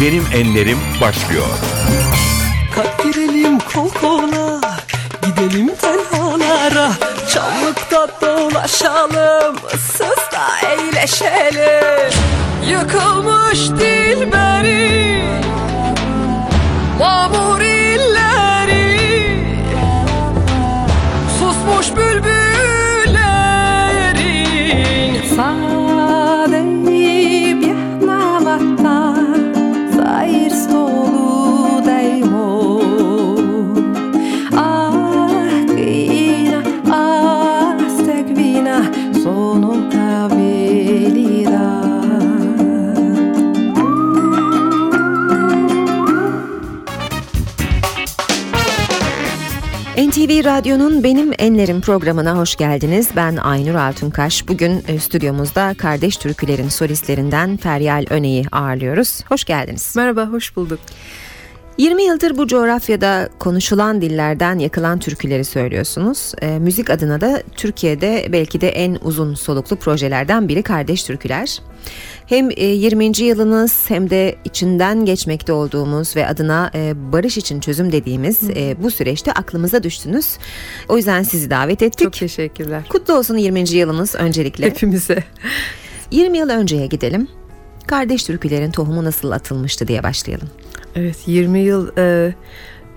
Benim Enlerim başlıyor. Kalk girelim kol kola Gidelim tenhalara Çamlıkta dolaşalım Sızda eğleşelim Yıkılmış dilberi Mamur illeri NTV Radyo'nun Benim Enlerim programına hoş geldiniz. Ben Aynur Altunkaş. Bugün e, stüdyomuzda Kardeş Türkülerin solistlerinden Feryal Öne'yi ağırlıyoruz. Hoş geldiniz. Merhaba, hoş bulduk. 20 yıldır bu coğrafyada konuşulan dillerden yakılan türküleri söylüyorsunuz. E, müzik adına da Türkiye'de belki de en uzun soluklu projelerden biri Kardeş Türküler. Hem e, 20. yılınız hem de içinden geçmekte olduğumuz ve adına e, barış için çözüm dediğimiz e, bu süreçte aklımıza düştünüz. O yüzden sizi davet ettik. Çok teşekkürler. Kutlu olsun 20. yılınız öncelikle. Hepimize. 20 yıl önceye gidelim. Kardeş türkülerin tohumu nasıl atılmıştı diye başlayalım. Evet, 20 yıl e,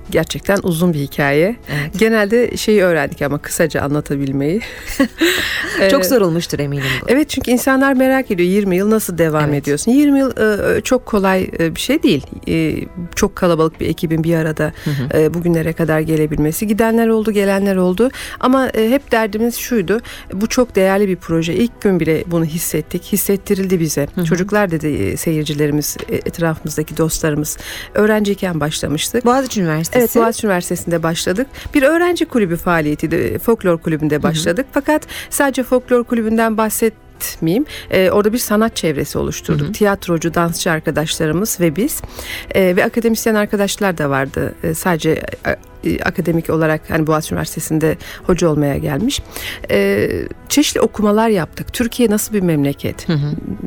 gerçekten uzun bir hikaye. Evet. Genelde şeyi öğrendik ama kısaca anlatabilmeyi. Çok Ee, sorulmuştur eminim bu. Evet çünkü insanlar merak ediyor 20 yıl nasıl devam Evet. ediyorsun? 20 yıl e, çok kolay e, bir şey değil. E, çok kalabalık bir ekibin bir arada e, bugünlere kadar gelebilmesi. Gidenler oldu, gelenler oldu. Ama e, hep derdimiz şuydu. Bu çok değerli bir proje. İlk gün bile bunu hissettik. Hissettirildi bize. Çocuklar dedi e, seyircilerimiz, e, etrafımızdaki dostlarımız. Öğrenciyken başlamıştık. Boğaziçi Üniversitesi. Evet Boğaziçi Üniversitesi'nde başladık. Bir öğrenci kulübü faaliyetiydi. Folklor kulübünde başladık. Fakat sadece folklor kulübünden bahsetmeyeyim. Ee, orada bir sanat çevresi oluşturduk. Tiyatrocu, dansçı arkadaşlarımız ve biz. Ee, ve akademisyen arkadaşlar da vardı. Ee, sadece e, e, akademik olarak hani Boğaziçi Üniversitesi'nde hoca olmaya gelmiş. Ee, çeşitli okumalar yaptık. Türkiye nasıl bir memleket?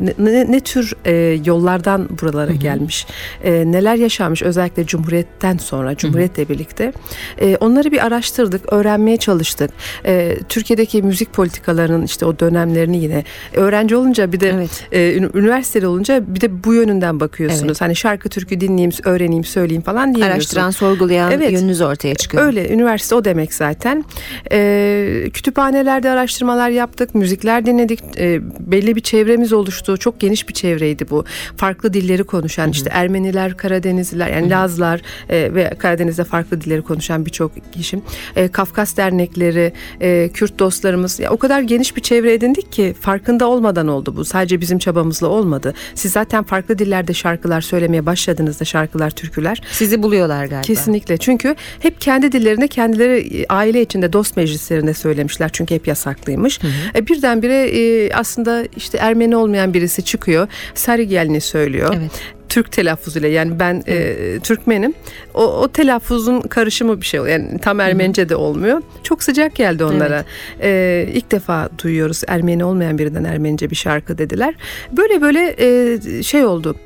Ne, ne, ne tür e, yollardan buralara gelmiş? E, neler yaşanmış özellikle Cumhuriyet'ten sonra, Cumhuriyet'le birlikte? E, onları bir araştırdık, öğrenmeye çalıştık. E, Türkiye'deki müzik politikalarının işte o dönemlerini yine öğrenci olunca bir de Evet. e, üniversiteli olunca bir de bu yönünden bakıyorsunuz. Evet. Hani şarkı türkü dinleyeyim, öğreneyim, söyleyeyim falan diyemiyorsunuz. Araştıran, sorgulayan Evet. yönünüz ortaya çıkıyor. Öyle üniversite o demek zaten. Ee, kütüphanelerde araştırmalar yaptık, müzikler dinledik. Ee, belli bir çevremiz oluştu. Çok geniş bir çevreydi bu. Farklı dilleri konuşan işte Ermeniler, Karadenizliler yani Lazlar e, ve Karadeniz'de farklı dilleri konuşan birçok kişi. E, Kafkas dernekleri, e, Kürt dostlarımız ya o kadar geniş bir çevre edindik ki farkında olmadan oldu bu. Sadece bizim çabamızla olmadı. Siz zaten farklı dillerde şarkılar söylemeye başladığınızda şarkılar, türküler Sizi buluyorlar galiba. Kesinlikle. Çünkü hep kendi dillerinde kendileri e, aile içinde dost meclislerinde söylemişler. Çünkü hep yasaklıymış. E, birdenbire e, aslında işte Ermeni olmayan birisi çıkıyor. Sarigelni söylüyor. Evet. Türk telaffuzuyla yani ben e, Türkmenim. O, o telaffuzun karışımı bir şey oluyor. Yani tam Ermenice de olmuyor. Çok sıcak geldi onlara. E, ilk defa duyuyoruz Ermeni olmayan birinden Ermenice bir şarkı dediler. Böyle böyle e, şey oldu.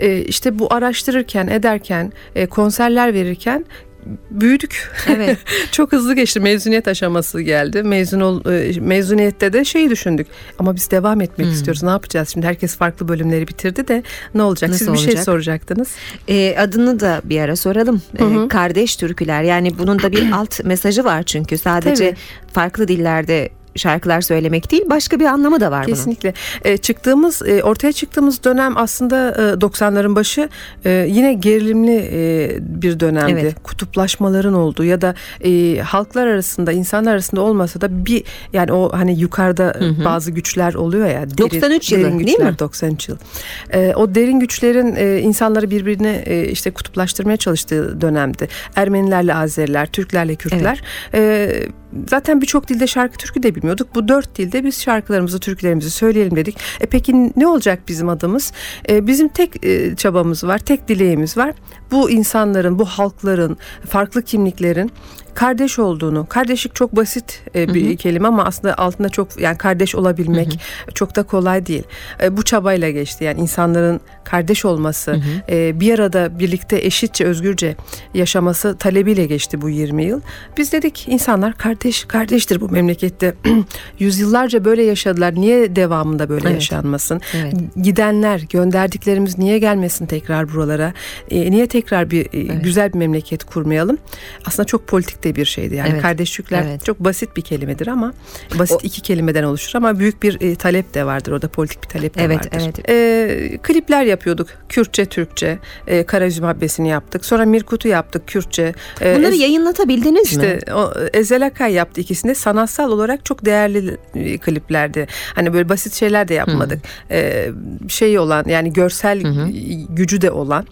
E, işte bu araştırırken ederken e, konserler verirken büyüdük. Evet. Çok hızlı geçti. Mezuniyet aşaması geldi. Mezun ol, e, mezuniyette de şeyi düşündük. Ama biz devam etmek istiyoruz. Ne yapacağız şimdi? Herkes farklı bölümleri bitirdi de ne olacak? Nasıl Siz bir şey olacak? soracaktınız. E, adını da bir ara soralım. E, kardeş türküler. Yani bunun da bir alt mesajı var çünkü sadece Tabii. farklı dillerde şarkılar söylemek değil başka bir anlamı da var bunun. Kesinlikle. E, çıktığımız e, ortaya çıktığımız dönem aslında e, 90'ların başı e, yine gerilimli e, bir dönemdi. Evet. Kutuplaşmaların olduğu ya da e, halklar arasında, insanlar arasında olmasa da bir yani o hani yukarıda e, bazı güçler oluyor ya. derin- 93 yılı, derin değil güçler, mi? 93 yıl. E, o derin güçlerin e, insanları birbirine e, işte kutuplaştırmaya çalıştığı dönemdi. Ermenilerle Azeriler, Türklerle Kürtler. E, zaten birçok dilde şarkı türkü de bilmiyorduk. Bu dört dilde biz şarkılarımızı, türkülerimizi söyleyelim dedik. E peki ne olacak bizim adımız? E, bizim tek e, çabamız var, tek dileğimiz var. bu insanların, bu halkların, farklı kimliklerin kardeş olduğunu. Kardeşlik çok basit e, bir kelime ama aslında altında çok yani kardeş olabilmek çok da kolay değil. E, bu çabayla geçti. Yani insanların kardeş olması, e, bir arada birlikte eşitçe, özgürce yaşaması talebiyle geçti bu 20 yıl. Biz dedik insanlar kardeş, kardeştir bu memlekette. Yüzyıllarca böyle yaşadılar. Niye devamında böyle Evet. yaşanmasın? Evet. Gidenler, gönderdiklerimiz niye gelmesin tekrar buralara? E, niye tekrar bir e, güzel bir memleket kurmayalım? Aslında çok politik de bir şeydi. Yani Evet. kardeşlikler Evet. çok basit bir kelimedir ama basit iki kelimeden oluşur ama büyük bir e, talep de vardır. Orada politik bir talep de Evet, vardır. evet. E, klipler yapıyorduk. Kürtçe, Türkçe. E, Karaüzüm Habbesi'ni yaptık. Sonra Mirkut'u yaptık Kürtçe. E, Bunları Es- yayınlatabildiniz mi? işte o, Ezel Akay yaptı ikisini. Sanatsal olarak çok değerli e, kliplerdi. Hani böyle basit şeyler de yapmadık. Ee, şey olan yani görsel gücü de olan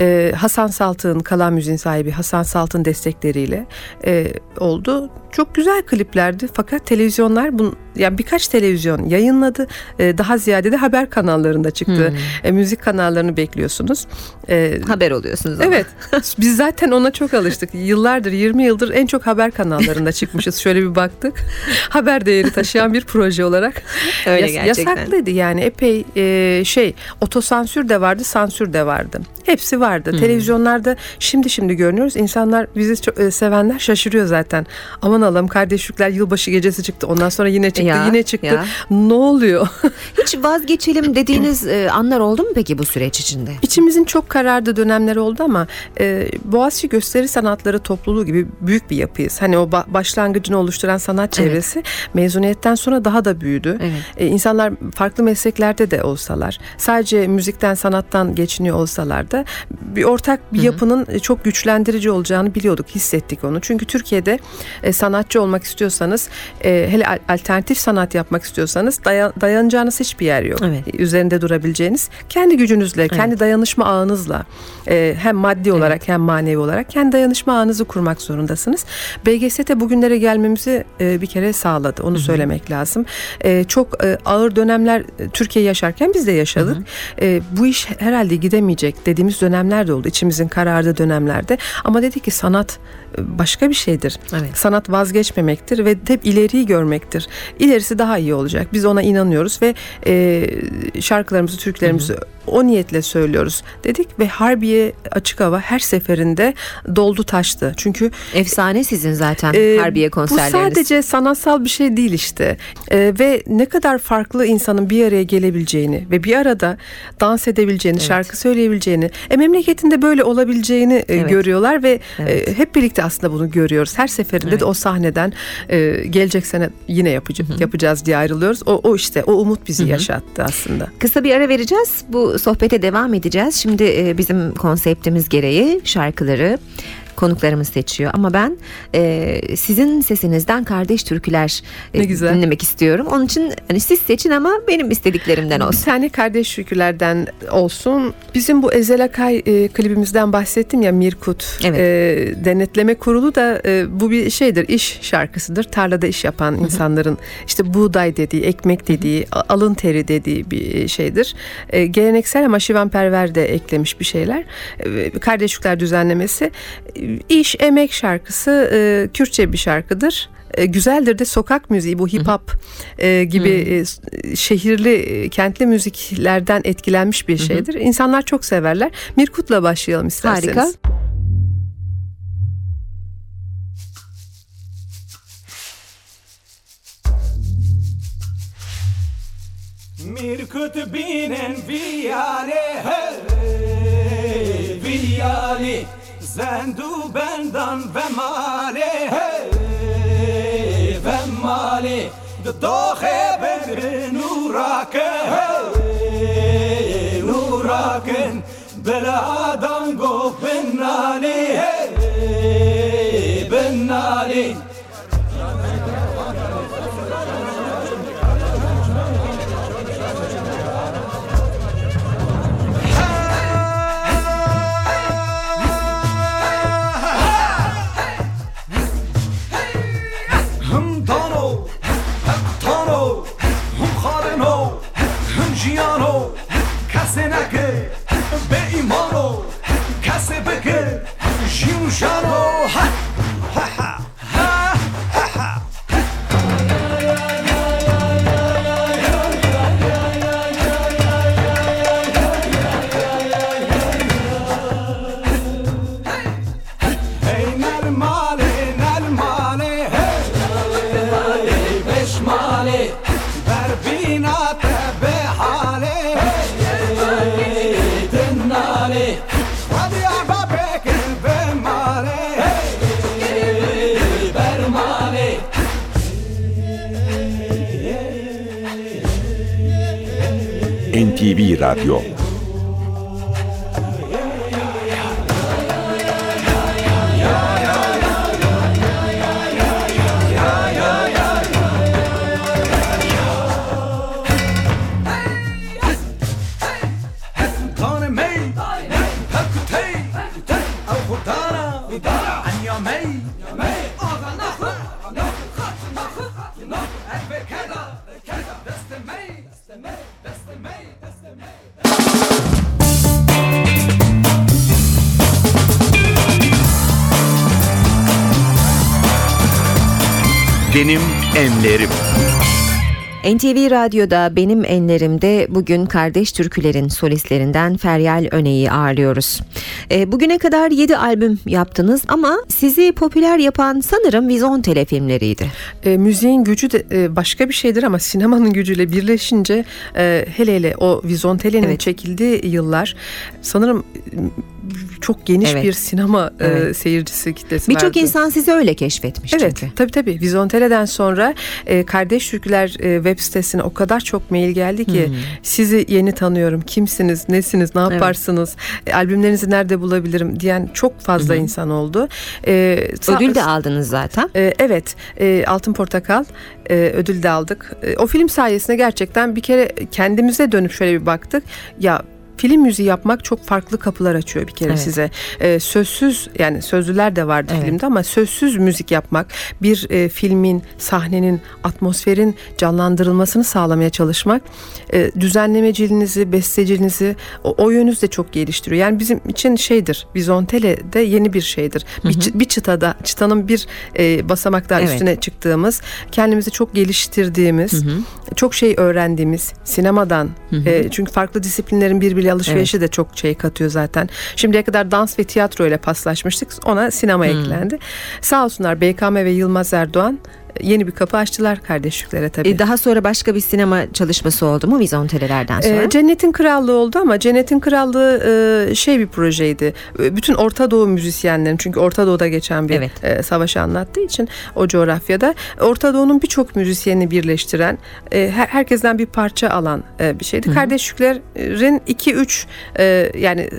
e, Hasan Saltık'ın kalan müziğin sahibi Hasan Saltık'ın destekleriyle e, oldu. Çok güzel kliplerdi fakat televizyonlar bun, yani birkaç televizyon yayınladı. E, daha ziyade de haber kanallarında çıktı. E, müzik kanallarını bekliyorsunuz. E, Haber oluyorsunuz ama. Evet. Biz zaten ona çok alıştık. Yıllardır, 20 yıldır en çok haber kanallarında çıkmışız. Şöyle bir baktık. Haber değeri taşıyan bir proje olarak. Öyle Yas- gerçekten. Yasaklıydı yani epey e, şey otosansür de vardı, sansür de vardı. Hepsi vardı. Hmm. Televizyonlarda şimdi şimdi görünüyoruz. İnsanlar bizi çok, e, sevenler şaşırıyor zaten. Aman Allah'ım kardeşlikler yılbaşı gecesi çıktı. Ondan sonra yine çıktı, Ya, yine çıktı. ya. Ne oluyor? Hiç vazgeçelim dediğiniz e, anlar oldu mu peki bu süreç içinde? İçimizin çok karardığı dönemler oldu ama e, Boğaziçi Gösteri Sanatları Topluluğu gibi büyük bir yapıyız. Hani o ba- başlangıcını oluşturan sanat çevresi mezuniyetten sonra daha da büyüdü. Evet. E, insanlar farklı mesleklerde de olsalar, sadece müzikten, sanattan geçiniyor olsalar da bir ortak bir yapının e, çok güçlendirici olacağını biliyorduk, hissettik onu. Çünkü Türkiye'de e, sanatçı olmak istiyorsanız, e, hele al- alternatif sanat yapmak istiyorsanız daya- dayanacağınız hiçbir yer yok. Evet. E, Üzerinde durabileceğiniz, kendi gücünüzle, kendi dayanışma ağınızla e, hem maddi olarak hem manevi olarak kendi dayanışma ağınızı kurmak zorundasınız. BGST bugünlere gelmemizi e, bir kere sağladı. Onu söylemek lazım. E, çok e, ağır dönemler e, Türkiye yaşarken biz de yaşadık. E, bu iş herhalde gidemeyecek dediğimiz dönemler de oldu. İçimizin karardığı dönemlerde. Ama dedik ki sanat e, başka bir şeydir. Evet. Sanat vazgeçmemektir ve hep ileriyi görmektir. İlerisi daha iyi olacak. Biz ona inanıyoruz ve e, şarkılarımızı, türkülerimizi o niyetle söylüyoruz dedik ve Harbiye açık hava her seferinde doldu taştı. Çünkü Efsane sizin zaten ee, Harbiye konserleriniz. Bu sadece sanatsal bir şey değil işte. Ee, ve ne kadar farklı insanın bir araya gelebileceğini ve bir arada dans edebileceğini, şarkı söyleyebileceğini, e, memleketinde böyle olabileceğini e, Evet. görüyorlar ve Evet. e, hep birlikte aslında bunu görüyoruz. Her seferinde Evet. de o sahneden e, gelecek sene yine yapacağız, yapacağız diye ayrılıyoruz. O, o işte o umut bizi yaşattı aslında. Kısa bir ara vereceğiz. Bu sohbete devam edeceğiz. Şimdi e, bizim konseptimiz gereği şarkıları konuklarımız seçiyor. Ama ben e, sizin sesinizden kardeş türküler e, dinlemek istiyorum. Onun için hani siz seçin ama benim istediklerimden Bir olsun. tane kardeş şükürlerden olsun. Bizim bu Ezel Akay e, klibimizden bahsettim ya Mirkut. Evet. E, denetleme kurulu da e, bu bir şeydir, iş şarkısıdır. Tarlada iş yapan insanların işte buğday dediği, ekmek dediği, alın teri dediği bir şeydir. E, geleneksel ama şivanperver de eklemiş bir şeyler. E, kardeşlikler düzenlemesi. E, iş, emek şarkısı e, Kürtçe bir şarkıdır. E, güzeldir de sokak müziği bu hip hop e, gibi e, şehirli e, kentli müziklerden etkilenmiş bir şeydir. İnsanlar çok severler. Mirkut'la başlayalım isterseniz. Harika. Mirkut binen viyale hey Sen du benden ve mali hey, Ve mali Dohe bedri nuraken hey, Nuraken Beladan go bennali hey, Bennali کسی نکه به ایمانو کسی به NTV Radyo Benim Enlerim. NTV Radyo'da Benim Enlerim'de bugün kardeş türkülerin solistlerinden Feryal Öne'yi ağırlıyoruz. E, bugüne kadar 7 albüm yaptınız ama sizi popüler yapan sanırım Vizon telefilmleriydi. E, müziğin gücü de e, başka bir şeydir ama sinemanın gücüyle birleşince e, hele hele o Vizontele'nin Evet. çekildiği yıllar sanırım çok geniş Evet. bir sinema e, Evet. seyircisi kitlesi Birçok vardı. insan sizi öyle keşfetmiş Evet çünkü. tabii tabii Vizontele'den sonra e, Kardeş Türküler e, web sitesine o kadar çok mail geldi ki Hmm. sizi yeni tanıyorum kimsiniz nesiniz ne yaparsınız e, albümlerinizi nerede bulabilirim diyen çok fazla insan oldu. E, Ödül de aldınız zaten. e, evet, e, Altın Portakal e, ödül de aldık. E, o film sayesinde gerçekten bir kere kendimize dönüp şöyle bir baktık. Ya film müziği yapmak çok farklı kapılar açıyor bir kere Evet. size. E, sözsüz yani sözlüler de vardı Evet. filmde ama sözsüz müzik yapmak, bir e, filmin, sahnenin, atmosferin canlandırılmasını sağlamaya çalışmak, e, düzenlemeciliğinizi, besteciliğinizi, o, o yönünüzü de çok geliştiriyor. Yani bizim için şeydir, Vizontele de yeni bir şeydir. Bir, çı- bir çıtada, çıtanın bir e, basamak daha Evet. üstüne çıktığımız, kendimizi çok geliştirdiğimiz, çok şey öğrendiğimiz sinemadan. e, çünkü farklı disiplinlerin birbiriyle alışverişi de çok şey katıyor zaten. Şimdiye kadar dans ve tiyatro ile paslaşmıştık. Ona sinema eklendi. Sağ olsunlar BKM ve Yılmaz Erdoğan yeni bir kapı açtılar kardeşliklere tabii. E, daha sonra başka bir sinema çalışması oldu mu Vizontele'lerden sonra? Ee, Cennetin Krallığı oldu ama Cennetin Krallığı e, şey bir projeydi. E, Bütün Orta Doğu müzisyenlerin çünkü Orta Doğu'da geçen bir Evet. e, savaşı anlattığı için o coğrafyada Orta Doğu'nun birçok müzisyenini birleştiren, e, her- herkesten bir parça alan e, bir şeydi. Kardeşliklerin 2-3 e, yani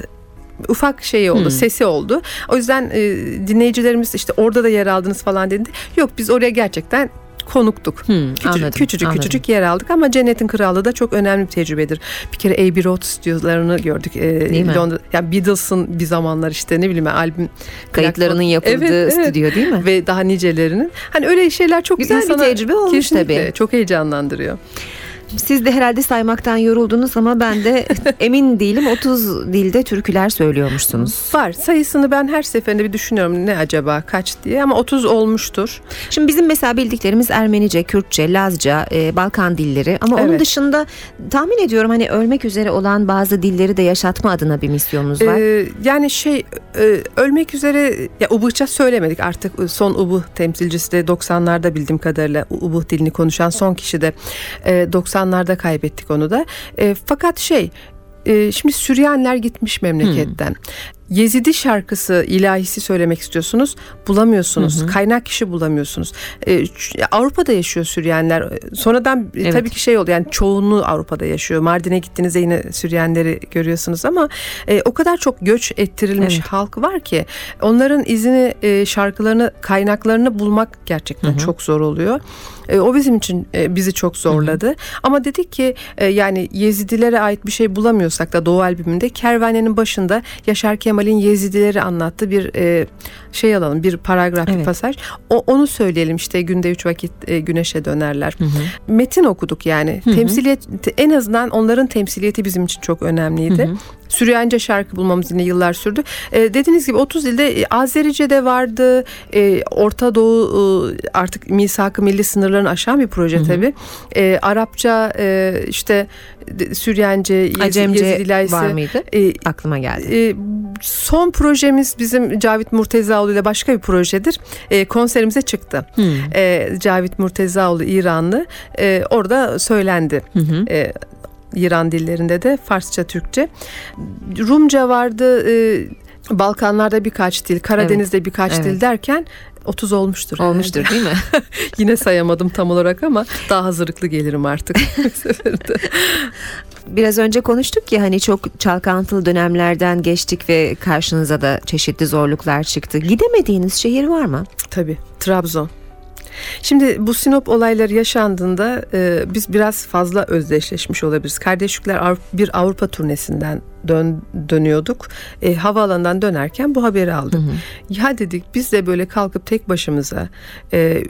ufak şeyi oldu, sesi oldu. O yüzden e, dinleyicilerimiz işte orada da yer aldınız falan dedi. Yok biz oraya gerçekten konuktuk. Hmm, Küçücük anladım, küçücük anladım. küçücük yer aldık ama Cennetin Krallığı da çok önemli bir tecrübedir. Bir kere Abbey Road stüdyolarını gördük. Ee? Londra, yani Beatles'ın bir zamanlar işte ne bileyim albüm Kayıtlarının yapıldığı Evet, evet. stüdyo değil mi? ve daha nicelerinin. Hani öyle şeyler çok Güzel bir tecrübe olmuş tabii. Çok heyecanlandırıyor. Siz de herhalde saymaktan yoruldunuz ama ben de emin değilim 30 dilde türküler söylüyormuşsunuz. Var sayısını ben her seferinde bir düşünüyorum ne acaba kaç diye ama 30 olmuştur. Şimdi bizim mesela bildiklerimiz Ermenice, Kürtçe, Lazca, e, Balkan dilleri ama onun Evet. dışında tahmin ediyorum hani ölmek üzere olan bazı dilleri de yaşatma adına bir misyonunuz var. Ee, yani şey e, ölmek üzere ya Ubuhça söylemedik artık son Ubuh temsilcisi de 90'larda bildiğim kadarıyla Ubuh dilini konuşan son kişi de e, 90'larda kaybettik onu da. E, fakat şey e, şimdi Süryaniler gitmiş memleketten. Yezidi şarkısı ilahisi söylemek istiyorsunuz bulamıyorsunuz. Kaynak kişi bulamıyorsunuz. E, ç- Avrupa'da yaşıyor Süryaniler. E, Sonradan e, Evet. tabii ki şey oldu yani çoğunluğu Avrupa'da yaşıyor. Mardin'e gittiğinizde yine Süryanileri görüyorsunuz ama e, o kadar çok göç ettirilmiş Evet. halk var ki onların izini e, şarkılarını kaynaklarını bulmak gerçekten çok zor oluyor. E, o bizim için e, bizi çok zorladı. Ama dedik ki e, yani Yezidilere ait bir şey bulamıyorsak da Doğu albümünde Kervane'nin başında Yaşar Kemal'in Yezidileri anlattığı bir e, şey alalım. Bir paragraf, bir Evet. pasaj. O, onu söyleyelim işte günde üç vakit e, güneşe dönerler. Metin okuduk yani. Temsiliyet en azından onların temsiliyeti bizim için çok önemliydi. Süryanice şarkı bulmamız yine yıllar sürdü. E, dediğiniz gibi 30 ilde e, Azerice de vardı. E, Orta Doğu e, artık misak-ı milli sınırlarını aşan bir proje tabii. E, Arapça e, işte Süryanice, Yez- Acemce Yezidilaysi. var mıydı? E, Aklıma geldi. e, son projemiz bizim Cavit Murtezaoğlu ile başka bir projedir. E, konserimize çıktı. E, Cavit Murtezaoğlu İranlı. E, orada söylendi. E, İran dillerinde de Farsça, Türkçe. Rumca vardı. E, Balkanlarda birkaç dil, Karadeniz'de birkaç Evet. dil derken 30 olmuştur. herhalde. Olmuştur değil mi? Yine sayamadım tam olarak ama daha hazırlıklı gelirim artık. Biraz önce konuştuk ya hani çok çalkantılı dönemlerden geçtik ve karşınıza da çeşitli zorluklar çıktı. Gidemediğiniz şehir var mı? Tabii Trabzon. Şimdi bu Sinop olayları yaşandığında e, biz biraz fazla özdeşleşmiş olabiliriz. Kardeşlikler bir Avrupa turnesinden dön, dönüyorduk. E, havaalanından dönerken bu haberi aldık. Ya dedik biz de böyle kalkıp tek başımıza e,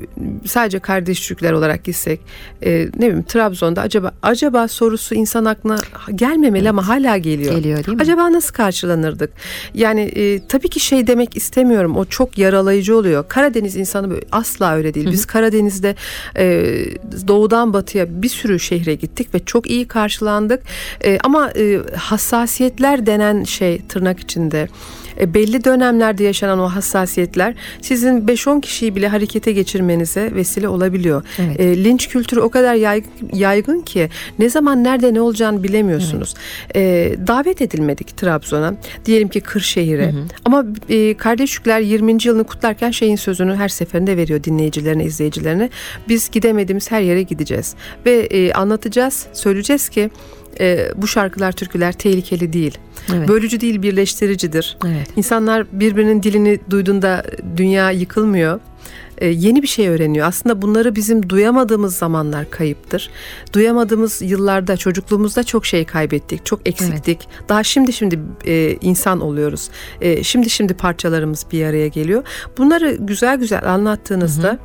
sadece kardeşlikler olarak gitsek e, ne bileyim Trabzon'da acaba acaba sorusu insan aklına gelmemeli ama hala geliyor. Geliyor değil mi? Acaba nasıl karşılanırdık? Yani e, tabii ki şey demek istemiyorum. O çok yaralayıcı oluyor. Karadeniz insanı böyle- asla öyle değil. Biz Karadeniz'de e, doğudan batıya bir sürü şehre gittik ve çok iyi karşılandık. E, ama e, hassasiyetler denen şey tırnak içinde e, belli dönemlerde yaşanan o hassasiyetler sizin 5-10 kişiyi bile harekete geçirmenize vesile olabiliyor. Evet. E, linç kültürü o kadar yaygın, yaygın ki ne zaman nerede ne olacağını bilemiyorsunuz. E, davet edilmedik Trabzon'a. Diyelim ki Kırşehir'e. Ama e, Kardeşlikler 20. yılını kutlarken şeyin sözünü her seferinde veriyor dinleyicilerine, izleyicilerine. Biz gidemediğimiz her yere gideceğiz. Ve e, anlatacağız, söyleyeceğiz ki e, bu şarkılar, türküler tehlikeli değil. Evet. Bölücü değil, birleştiricidir. Evet. İnsanlar birbirinin dilini duyduğunda dünya yıkılmıyor. Ee, yeni bir şey öğreniyor. Aslında bunları bizim duyamadığımız zamanlar kayıptır. Duyamadığımız yıllarda çocukluğumuzda çok şey kaybettik. Çok eksiktik. Daha şimdi şimdi e, insan oluyoruz. E, şimdi şimdi parçalarımız bir araya geliyor. Bunları güzel güzel anlattığınızda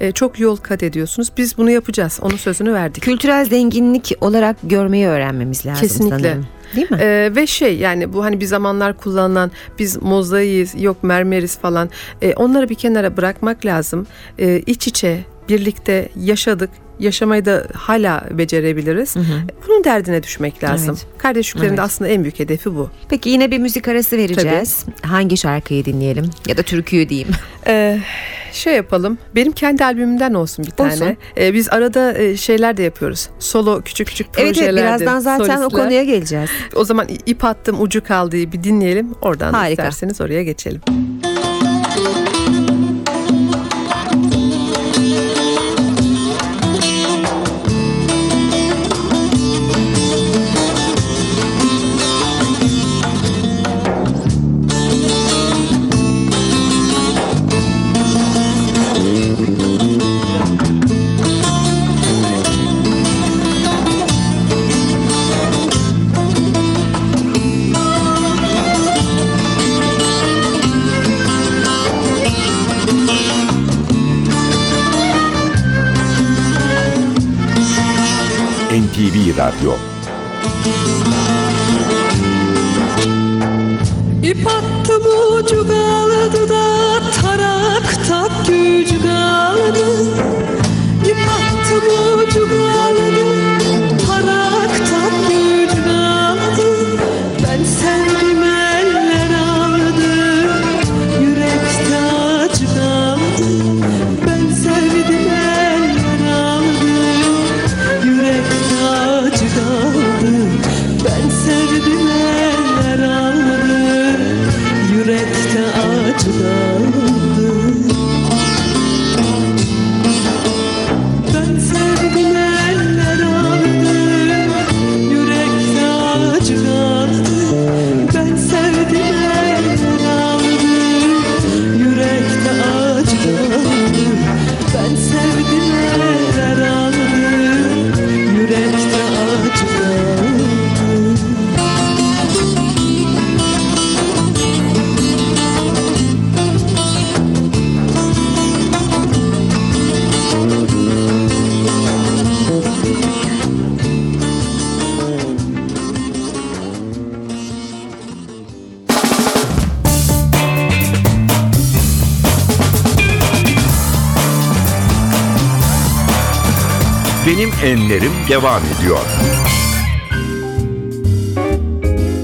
e, çok yol kat ediyorsunuz. Biz bunu yapacağız. Onun sözünü verdik. Kültürel zenginlik olarak görmeyi öğrenmemiz lazım Kesinlikle. sanırım. Değil mi? Ee, ve şey yani bu hani bir zamanlar kullanılan biz mozaiyiz yok mermeriz falan Ee, onları bir kenara bırakmak lazım. Ee, iç içe birlikte yaşadık yaşamayı da hala becerebiliriz. Bunun derdine düşmek lazım. Evet. Kardeşliklerin de Evet. aslında en büyük hedefi bu. Peki yine bir müzik arası vereceğiz. Hangi şarkıyı dinleyelim? Ya da türküyü diyeyim. Ee, şey yapalım. Benim kendi albümümden olsun bir Olsun. tane. Ee, biz arada e, şeyler de yapıyoruz. Solo küçük küçük Evet projeler evet de, birazdan zaten o solistler. konuya geleceğiz. O zaman ip attım ucu kaldı bir dinleyelim. Oradan da Harika. isterseniz oraya geçelim. NTV devam ediyor.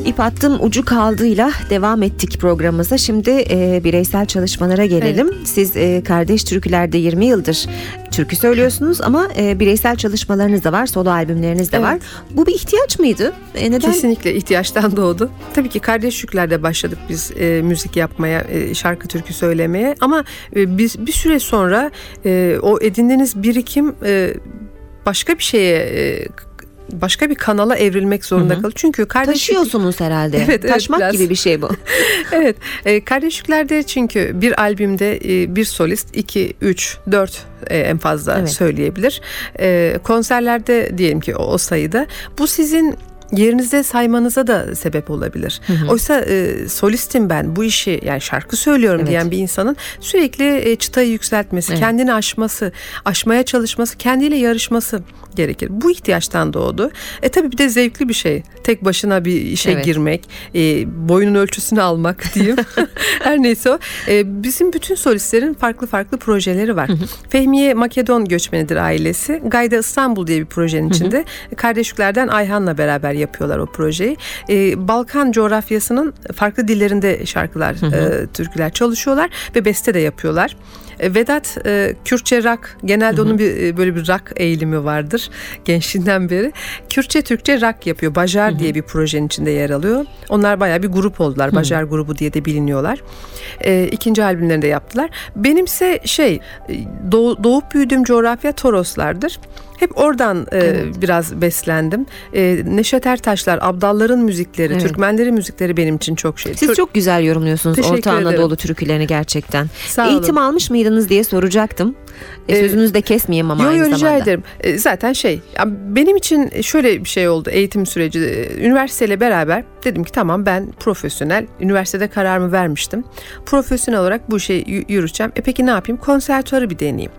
İp attım ucu kaldığıyla devam ettik programımıza. Şimdi e, bireysel çalışmalara gelelim. Siz e, Kardeş Türküler'de 20 yıldır türkü söylüyorsunuz ama e, bireysel çalışmalarınız da var, solo albümleriniz de Evet. var. Bu bir ihtiyaç mıydı? E, neden? Kesinlikle ihtiyaçtan doğdu. Tabii ki kardeş yüklerde başladık biz e, müzik yapmaya, e, şarkı türkü söylemeye. Ama e, biz bir süre sonra e, o edindiğiniz birikim e, başka bir şeye, e, başka bir kanala evrilmek zorunda kalıyor. Çünkü kardeş Taşıyorsunuz herhalde. Evet, evet, Taşmak biraz. gibi bir şey bu. evet. E, Kardeşliklerde çünkü bir albümde e, bir solist 2, 3, 4 e, en fazla Evet. söyleyebilir. E, konserlerde diyelim ki o, o sayıda. Bu sizin yerinizde saymanıza da sebep olabilir. Oysa e, solistim ben bu işi yani şarkı söylüyorum Evet. diyen bir insanın sürekli e, çıtayı yükseltmesi, Evet. kendini aşması, aşmaya çalışması, kendiyle yarışması gerekir. Bu ihtiyaçtan doğdu. E tabii bir de zevkli bir şey. Tek başına bir işe Evet. girmek, e, boyunun ölçüsünü almak diyeyim. Her neyse o. E, bizim bütün solistlerin farklı farklı projeleri var. Fehmiye Makedon göçmenidir ailesi. Gayda İstanbul diye bir projenin içinde. Kardeşliklerden Ayhan'la beraber yapıyorlar o projeyi. E, Balkan coğrafyasının farklı dillerinde şarkılar, e, türküler çalışıyorlar ve beste de yapıyorlar. E, Vedat e, Kürtçe rak genelde onun bir e, böyle bir rak eğilimi vardır gençliğinden beri. Kürtçe Türkçe rak yapıyor. Bajar diye bir projenin içinde yer alıyor. Onlar bayağı bir grup oldular. Bajar grubu diye de biliniyorlar. E, ikinci albümlerinde yaptılar. Benimse şey doğ- doğup büyüdüğüm coğrafya Toroslardır. Hep oradan e, biraz beslendim. E, Neşet Ertaşlar, Abdalların müzikleri, Evet. Türkmenlerin müzikleri benim için çok şey. Siz çok güzel yorumluyorsunuz Teşekkür Orta ederim. Anadolu türkülerini gerçekten. Sağ olun. Eğitim almış mıydınız diye soracaktım. E, Ee, sözünüzü de kesmeyeyim ama Yo aynı yo rica zamanda. ederim. E, Zaten şey benim için şöyle bir şey oldu eğitim süreci. E, Üniversiteyle beraber dedim ki tamam ben profesyonel üniversitede kararımı vermiştim. Profesyonel olarak bu y- yürüteceğim. E peki ne yapayım? Konservatuarı bir deneyeyim.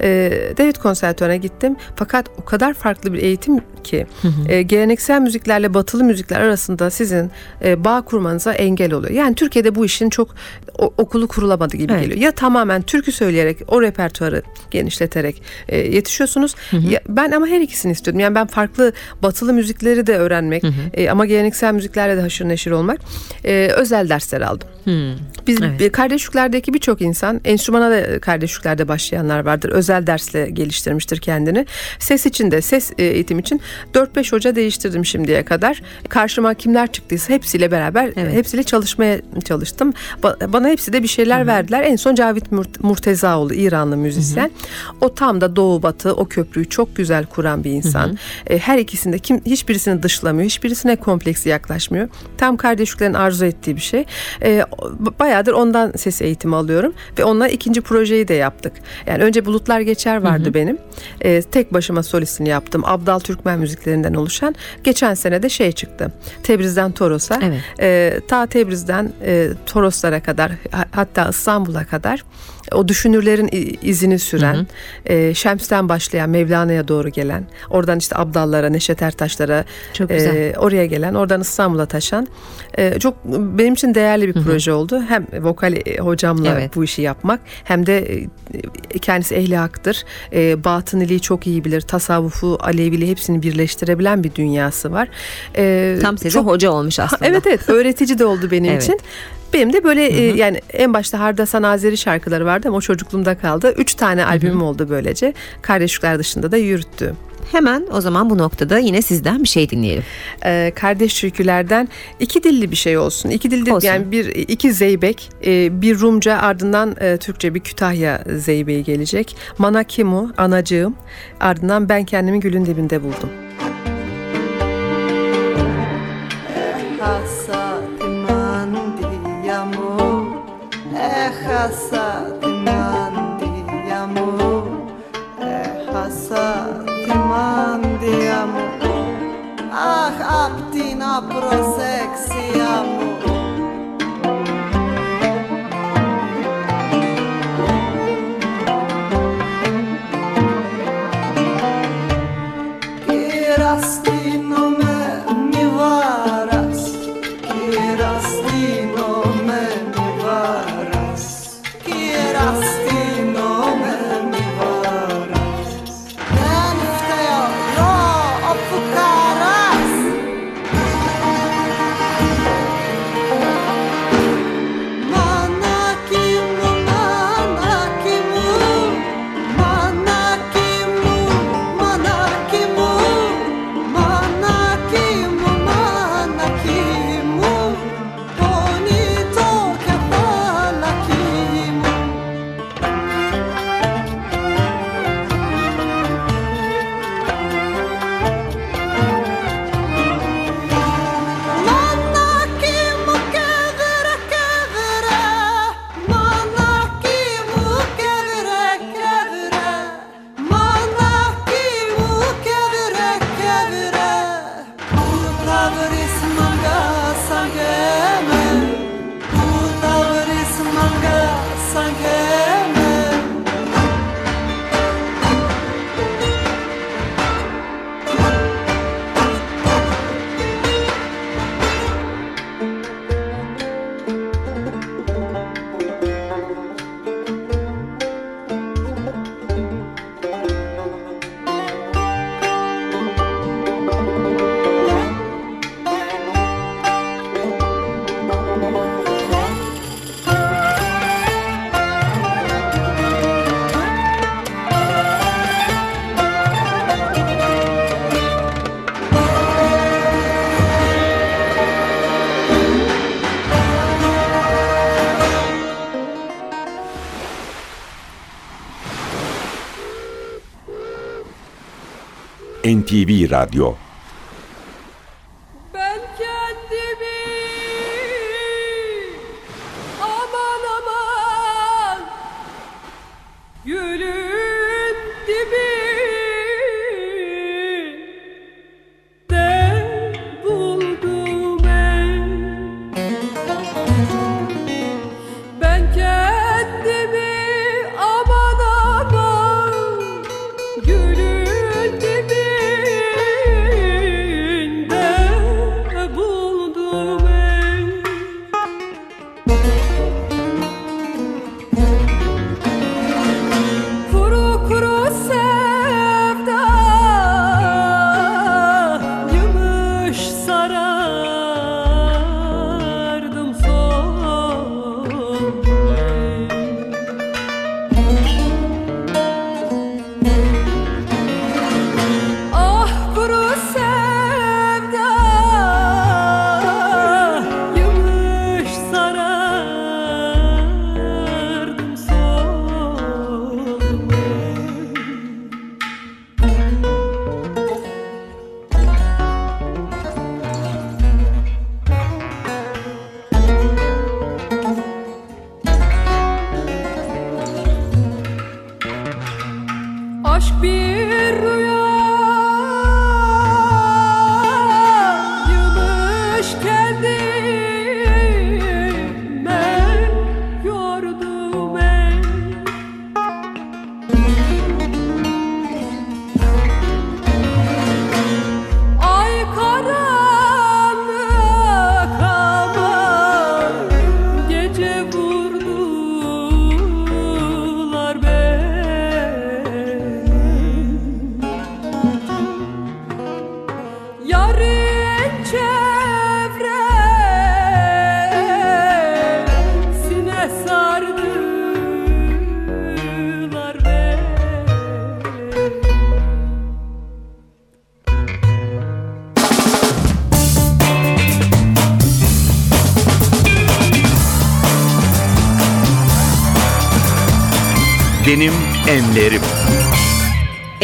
E, devlet konservatuarına gittim. Fakat o kadar farklı bir eğitim ki e, geleneksel müziklerle batılı müzikler arasında sizin e, bağ kurmanıza engel oluyor. Yani Türkiye'de bu işin çok o- okulu kurulamadı gibi Evet. geliyor. Ya tamamen türkü söyleyerek o repertuarı genişleterek e, yetişiyorsunuz. Ya, ben ama her ikisini istiyordum. Yani ben farklı batılı müzikleri de öğrenmek e, ama geleneksel müziklerle de haşır neşir olmak. E, özel dersler aldım. Biz Evet. kardeşliklerdeki birçok insan enstrümana da kardeşliklerde başlayanlar vardır. Özel dersle geliştirmiştir kendini. Ses için de ses e, eğitim için 4-5 hoca değiştirdim şimdiye kadar. Karşıma kimler çıktıysa hepsiyle beraber Evet. hepsiyle çalışmaya çalıştım. Ba- bana hepsi de bir şeyler verdiler. En son Cavit Murt- Murtezaoğlu İranlı müzisyen. O tam da doğu batı o köprüyü çok güzel kuran bir insan. E, Her ikisinde kim hiçbirisini dışlamıyor, hiçbirisine kompleksi yaklaşmıyor. Tam kardeşliklerin arzu ettiği bir şey. E, bayağıdır ondan ses eğitimi alıyorum ve onunla ikinci projeyi de yaptık. Yani önce Bulutlar Geçer vardı benim. E, tek başıma solistini yaptım. Abdal Türkmen müziklerinden oluşan. Geçen sene de şey çıktı. Tebriz'den Toros'a. Evet. E, ta Tebriz'den e, Toroslara kadar ha- hatta İstanbul'a kadar o düşünürlerin izini süren, e, Şems'ten başlayan Mevlana'ya doğru gelen, oradan işte Abdallara, Neşet Ertaşlara e, oraya gelen, oradan İstanbul'a taşan e, çok benim için değerli bir proje oldu. Hem vokal e, hocamla Evet. bu işi yapmak hem de e, kendisi ehli haktır. E, batıniliği çok iyi bilir. Tasavvufu, Aleviliği hepsini birleştirebilen bir dünyası var. E, Tam size çok- hoca olmuş Ha, aslında. Evet evet öğretici de oldu benim Evet. için. Benim de böyle e, yani en başta Hardasan Azeri şarkıları vardı ama o çocukluğumda kaldı. Üç tane albümüm oldu böylece. Kardeşlikler dışında da yürüttü. Hemen o zaman bu noktada yine sizden bir şey dinleyelim. Ee, kardeş türkülerden iki dilli bir şey olsun. İki dilli Olsun. yani bir iki zeybek, e, bir Rumca ardından e, Türkçe bir Kütahya zeybeği gelecek. Manakimu anacığım ardından ben kendimi gülün dibinde buldum. Απ' την απροσεξία μου love NTV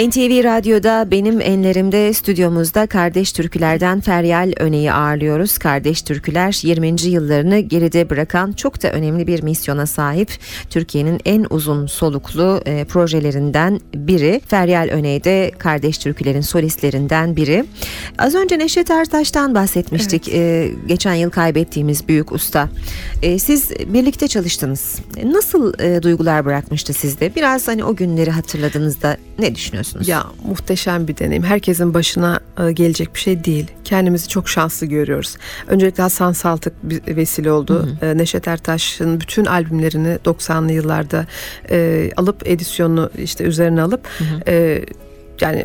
NTV Radyo'da benim enlerimde stüdyomuzda Kardeş Türküler'den Feryal Öne'yi ağırlıyoruz. Kardeş Türküler 20. yıllarını geride bırakan çok da önemli bir misyona sahip Türkiye'nin en uzun soluklu e, projelerinden biri. Feryal Öne de Kardeş Türküler'in solistlerinden biri. Az önce Neşet Ertaş'tan bahsetmiştik. E, geçen yıl kaybettiğimiz büyük usta. E, siz birlikte çalıştınız. Nasıl e, duygular bırakmıştı sizde? Biraz hani o günleri hatırladığınızda ne düşünüyorsunuz? Ya muhteşem bir deneyim. Herkesin başına e, gelecek bir şey değil. Kendimizi çok şanslı görüyoruz. Öncelikle Hasan Saltık bir vesile oldu. E, Neşet Ertaş'ın bütün albümlerini 90'lı yıllarda e, alıp edisyonunu işte üzerine alıp e, yani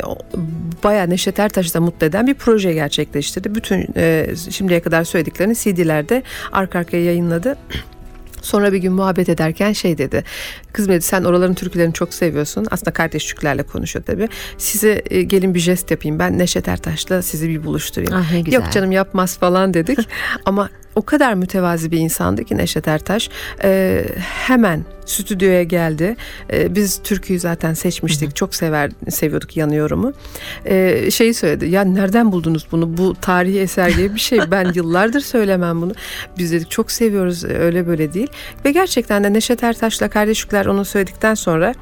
bayağı Neşet Ertaş'ı da mutlu eden bir proje gerçekleştirdi. Bütün e, şimdiye kadar söylediklerini CD'lerde arka arkaya yayınladı. Sonra bir gün muhabbet ederken şey dedi. Kız dedi sen oraların türkülerini çok seviyorsun. Aslında kardeş Türklerle konuşuyor tabii. Size e, gelin bir jest yapayım. Ben Neşet Ertaş'la sizi bir buluşturayım. Ah, ne güzel. Yok canım yapmaz falan dedik. Ama o kadar mütevazi bir insandı ki Neşet Ertaş. E, hemen stüdyoya geldi. E, biz türküyü zaten seçmiştik. Çok sever seviyorduk yanıyorumu. E, şeyi söyledi. Ya nereden buldunuz bunu? Bu tarihi eser gibi bir şey. Ben yıllardır söylemem bunu. Biz dedik çok seviyoruz. Öyle böyle değil. Ve gerçekten de Neşet Ertaş'la kardeşlikler onu söyledikten sonra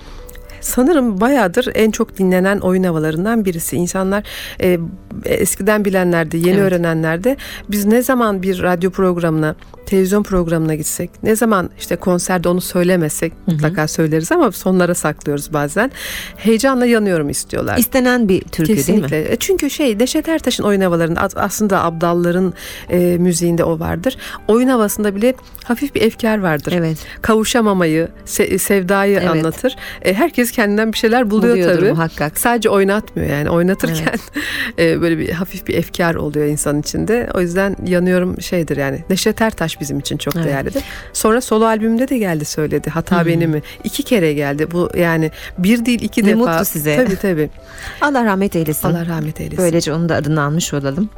sanırım bayağıdır en çok dinlenen oyun havalarından birisi. İnsanlar e, eskiden bilenler de yeni Evet. öğrenenler de biz ne zaman bir radyo programına, televizyon programına gitsek, ne zaman işte konserde onu söylemesek mutlaka söyleriz ama sonlara saklıyoruz bazen. Heyecanla yanıyorum istiyorlar. İstenen bir türkü değil mi? Kesinlikle. E, Çünkü şey Neşet Ertaş'ın oyun havalarında as- aslında Abdalların e, müziğinde o vardır. Oyun havasında bile hafif bir efkar vardır. Evet. Kavuşamamayı, se- sevdayı Evet. anlatır. E, herkes kendinden bir şeyler buluyor Buluyordur tabii. muhakkak. Sadece oynatmıyor yani oynatırken e, böyle bir hafif bir efkar oluyor insan içinde. O yüzden yanıyorum şeydir yani. Neşet Ertaş bizim için çok Evet. değerlidir. Sonra solo albümümde de geldi söyledi. Hata beni mi? İki kere geldi. Bu yani bir değil iki Ne defa. mutlu size. Tabii tabii. Allah rahmet eylesin. Allah rahmet eylesin. Böylece onun da adını almış olalım.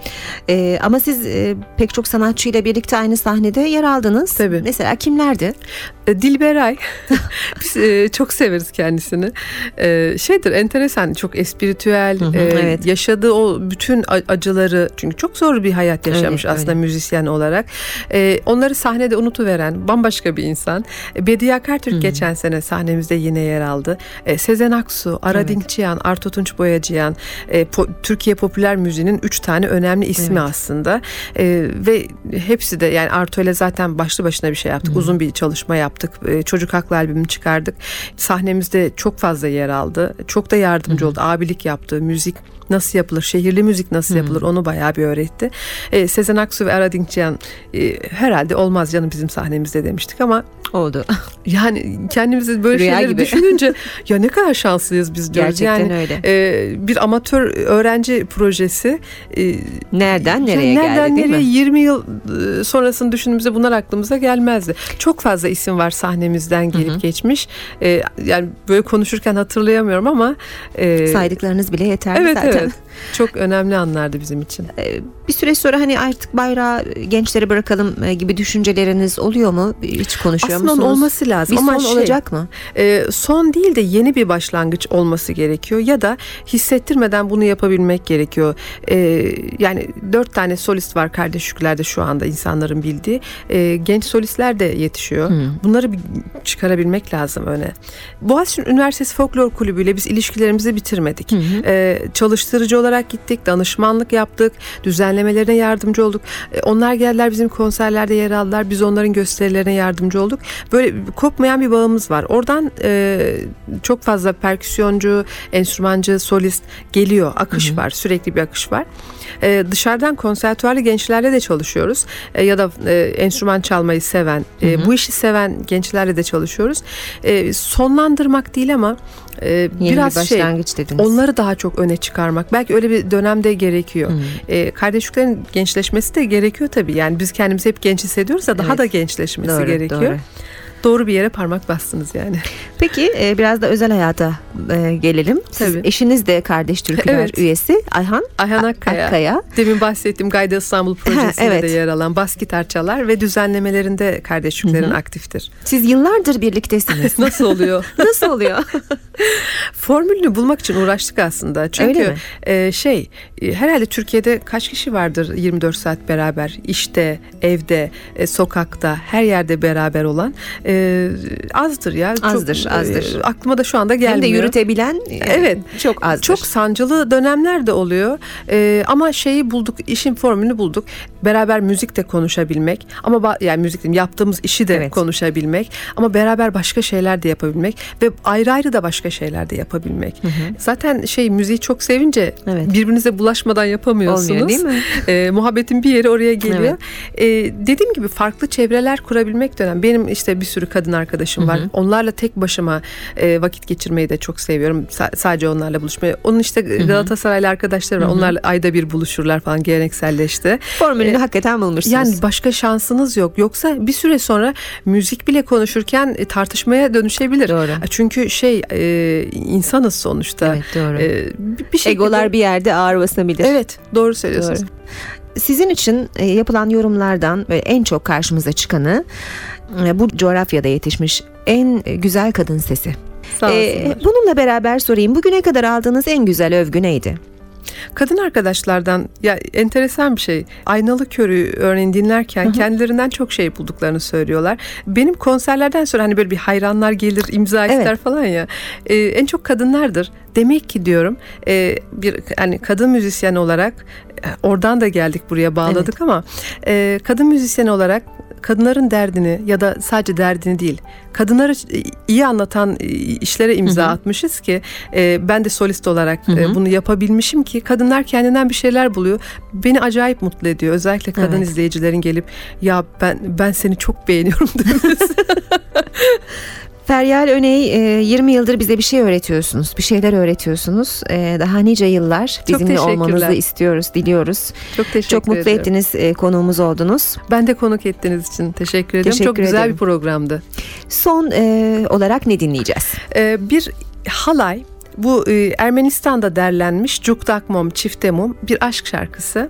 Ee, ama siz e, pek çok sanatçıyla birlikte aynı sahnede yer aldınız. Tabii. Mesela kimlerdi? E, Dilberay. Biz e, çok severiz kendisini. E, şeydir enteresan, çok espiritüel. Hı hı, e, evet. Yaşadığı o bütün acıları çünkü çok zor bir hayat yaşamış Öyle, aslında öyle. müzisyen olarak. E, onları sahnede unutuveren bambaşka bir insan. E, Bediye Akartürk geçen sene sahnemizde yine yer aldı. E, Sezen Aksu, Ara Evet. Dinkçiyan, Arto Tunç Boyacıyan, e, po- Türkiye popüler müziğinin üç tane önemli ismi Evet. aslında. E, ve hepsi de yani Arto ile zaten başlı başına bir şey yaptık. Uzun bir çalışma yaptık. E, çocuk haklı albümünü çıkardık. Sahnemizde çok fazla yer aldı. Çok da yardımcı oldu. Abilik yaptı. Müzik nasıl yapılır, şehirli müzik nasıl yapılır onu bayağı bir öğretti. E, Sezen Aksu ve Ara Dinkçiyan e, herhalde olmaz canım bizim sahnemizde demiştik ama Oldu. yani kendimizi böyle Rüya şeyleri gibi. düşününce ya ne kadar şanslıyız biz diyoruz. Gerçekten yani, öyle. e, bir amatör öğrenci projesi. e, Nereden nereye ya nereden geldi nereye mi? 20 yıl e, sonrasını düşündüğümüzde bunlar aklımıza gelmezdi. Çok fazla isim var sahnemizden gelip geçmiş. E, yani böyle konuşurken hatırlayamıyorum ama e, Saydıklarınız bile yeterli Evet zaten. evet. Çok önemli anlardı bizim için. Ee, Bir süre sonra hani artık bayrağı gençlere bırakalım e, gibi düşünceleriniz oluyor mu? Hiç konuşuyor Aslında musunuz? olması lazım Bir ama son şey, olacak mı? e, son değil de yeni bir başlangıç olması gerekiyor ya da hissettirmeden bunu yapabilmek gerekiyor. E, yani dört tane solist var kardeş yüklerde şu anda insanların bildiği. E, genç solistler de yetişiyor. Bunları bir çıkarabilmek lazım öne. Boğaziçi Üniversitesi Folklor Kulübü ile biz ilişkilerimizi bitirmedik. E, çalıştırıcı olarak gittik, danışmanlık yaptık, düzenlemelerine yardımcı olduk. E, onlar geldiler bizim konserlerde yer aldılar. Biz onların gösterilerine yardımcı olduk. Böyle kopmayan bir bağımız var. Oradan e, çok fazla perküsyoncu, enstrümancı, solist geliyor. Akış var. Sürekli bir akış var. E, dışarıdan konservatuarlı gençlerle de çalışıyoruz. E, ya da e, enstrüman çalmayı seven, e, bu işi seven gençlerle de çalışıyoruz. E, sonlandırmak değil ama e, Yeni biraz bir şey başlangıç dediniz. onları daha çok öne çıkarmak. Belki öyle bir dönemde gerekiyor. Hmm. E, kardeşliklerin gençleşmesi de gerekiyor tabii. Yani biz kendimizi hep genç hissediyoruz da daha Evet. da gençleşmesi Doğru, gerekiyor. doğru. Doğru. bir yere parmak bastınız yani. Peki e, biraz da özel hayata e, gelelim. Siz Tabii. eşiniz de Kardeş Türküler Evet. üyesi Ayhan Ayhan Akkaya. Akkaya. Demin bahsettiğim Gayda İstanbul projesinde evet. de yer alan bas gitar çalar ve düzenlemelerinde kardeşliklerin aktiftir. Siz yıllardır birliktesiniz. Nasıl oluyor? Nasıl oluyor? Formülünü bulmak için uğraştık aslında. Çünkü e, şey e, herhalde Türkiye'de kaç kişi vardır 24 saat beraber işte, evde, e, sokakta, her yerde beraber olan e, azdır ya. Çok, Azdır, azdır. e, aklıma da şu anda gelmiyor. Hem de yürütebilen e, Evet. çok azdır. Çok sancılı dönemler de oluyor. Ee, ama şeyi bulduk, işin formülünü bulduk. Beraber müzik de konuşabilmek. Ama yani müzik diyeyim, yaptığımız işi de Evet. konuşabilmek. Ama beraber başka şeyler de yapabilmek ve ayrı ayrı da başka şeyler de yapabilmek. Zaten şey müziği çok sevince Evet. birbirinize bulaşmadan yapamıyorsunuz. Olmuyor değil mi? Ee, muhabbetin bir yeri oraya geliyor. Ee, dediğim gibi farklı çevreler kurabilmek dönem. Benim işte bir sürü kadın arkadaşım var. Onlarla tek başıma e, vakit geçirmeyi de çok seviyorum. Sa- sadece onlarla buluşmayı. Onun işte Galatasaraylı arkadaşları var. Onlarla ayda bir buluşurlar falan gelenekselleşti. Formülünü E, hakikaten bulmuşsunuz. Yani başka şansınız yok. Yoksa bir süre sonra müzik bile konuşurken e, tartışmaya dönüşebilir. Doğru. Çünkü şey e, insanız sonuçta. Evet, doğru. E, bir, şekilde- Egolar bir yerde ağır basabilir. Evet doğru söylüyorsunuz. Doğru. Sizin için e, yapılan yorumlardan en çok karşımıza çıkanı e, bu coğrafyada yetişmiş en e, güzel kadın sesi. Sağ E, olsunlar. bununla beraber sorayım. Bugüne kadar aldığınız en güzel övgü neydi? Kadın arkadaşlardan ya enteresan bir şey. Aynalı Körü örneğin dinlerken kendilerinden çok şey bulduklarını söylüyorlar. Benim konserlerden sonra hani böyle bir hayranlar gelir imza Evet. ister falan ya. Ee, en çok kadınlardır. Demek ki diyorum e, bir hani kadın müzisyen olarak e, oradan da geldik buraya bağladık ama e, kadın müzisyen olarak kadınların derdini ya da sadece derdini değil kadınları iyi anlatan e, işlere imza atmışız ki e, ben de solist olarak e, bunu yapabilmişim ki kadınlar kendinden bir şeyler buluyor. Beni acayip mutlu ediyor. Özellikle kadın Evet. izleyicilerin gelip ya ben ben seni çok beğeniyorum demesi. Feryal Öney e, 20 yıldır bize bir şey öğretiyorsunuz, bir şeyler öğretiyorsunuz. E, Daha nice yıllar bizimle olmanızı istiyoruz, diliyoruz. Çok teşekkür Çok mutlu ederim. ettiniz, e, konuğumuz oldunuz. Ben de konuk ettiğiniz için teşekkür ederim. Teşekkür Çok güzel ederim. bir programdı. Son e, olarak ne dinleyeceğiz? Bir halay bu e, Ermenistan'da derlenmiş Cukdakmom Çiftemum bir aşk şarkısı.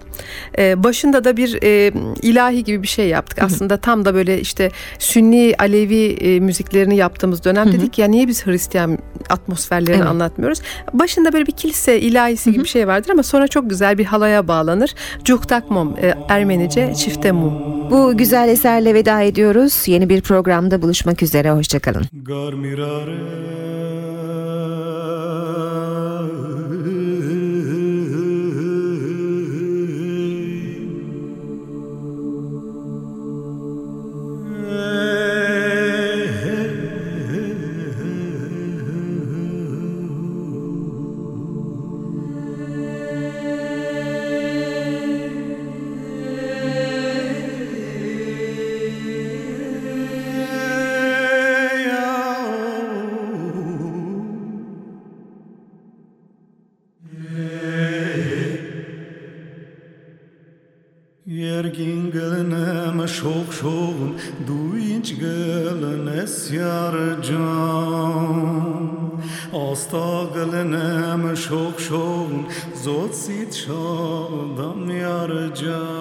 E, başında da bir e, ilahi gibi bir şey yaptık. Hı hı. Aslında tam da böyle işte Sünni Alevi e, müziklerini yaptığımız dönem hı hı. dedik ya niye biz Hristiyan atmosferlerini evet. anlatmıyoruz. Başında böyle bir kilise ilahisi hı hı. gibi bir şey vardır ama sonra çok güzel bir halaya bağlanır. Cukdakmom e, Ermenice Çiftemum. Bu güzel eserle veda ediyoruz. Yeni bir programda buluşmak üzere. Hoşçakalın. Garmirare shok shokun du inch gelen es yar asta gelen em shok shokun zot sit shodam yar jam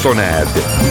Benim Enlerim sona erdi.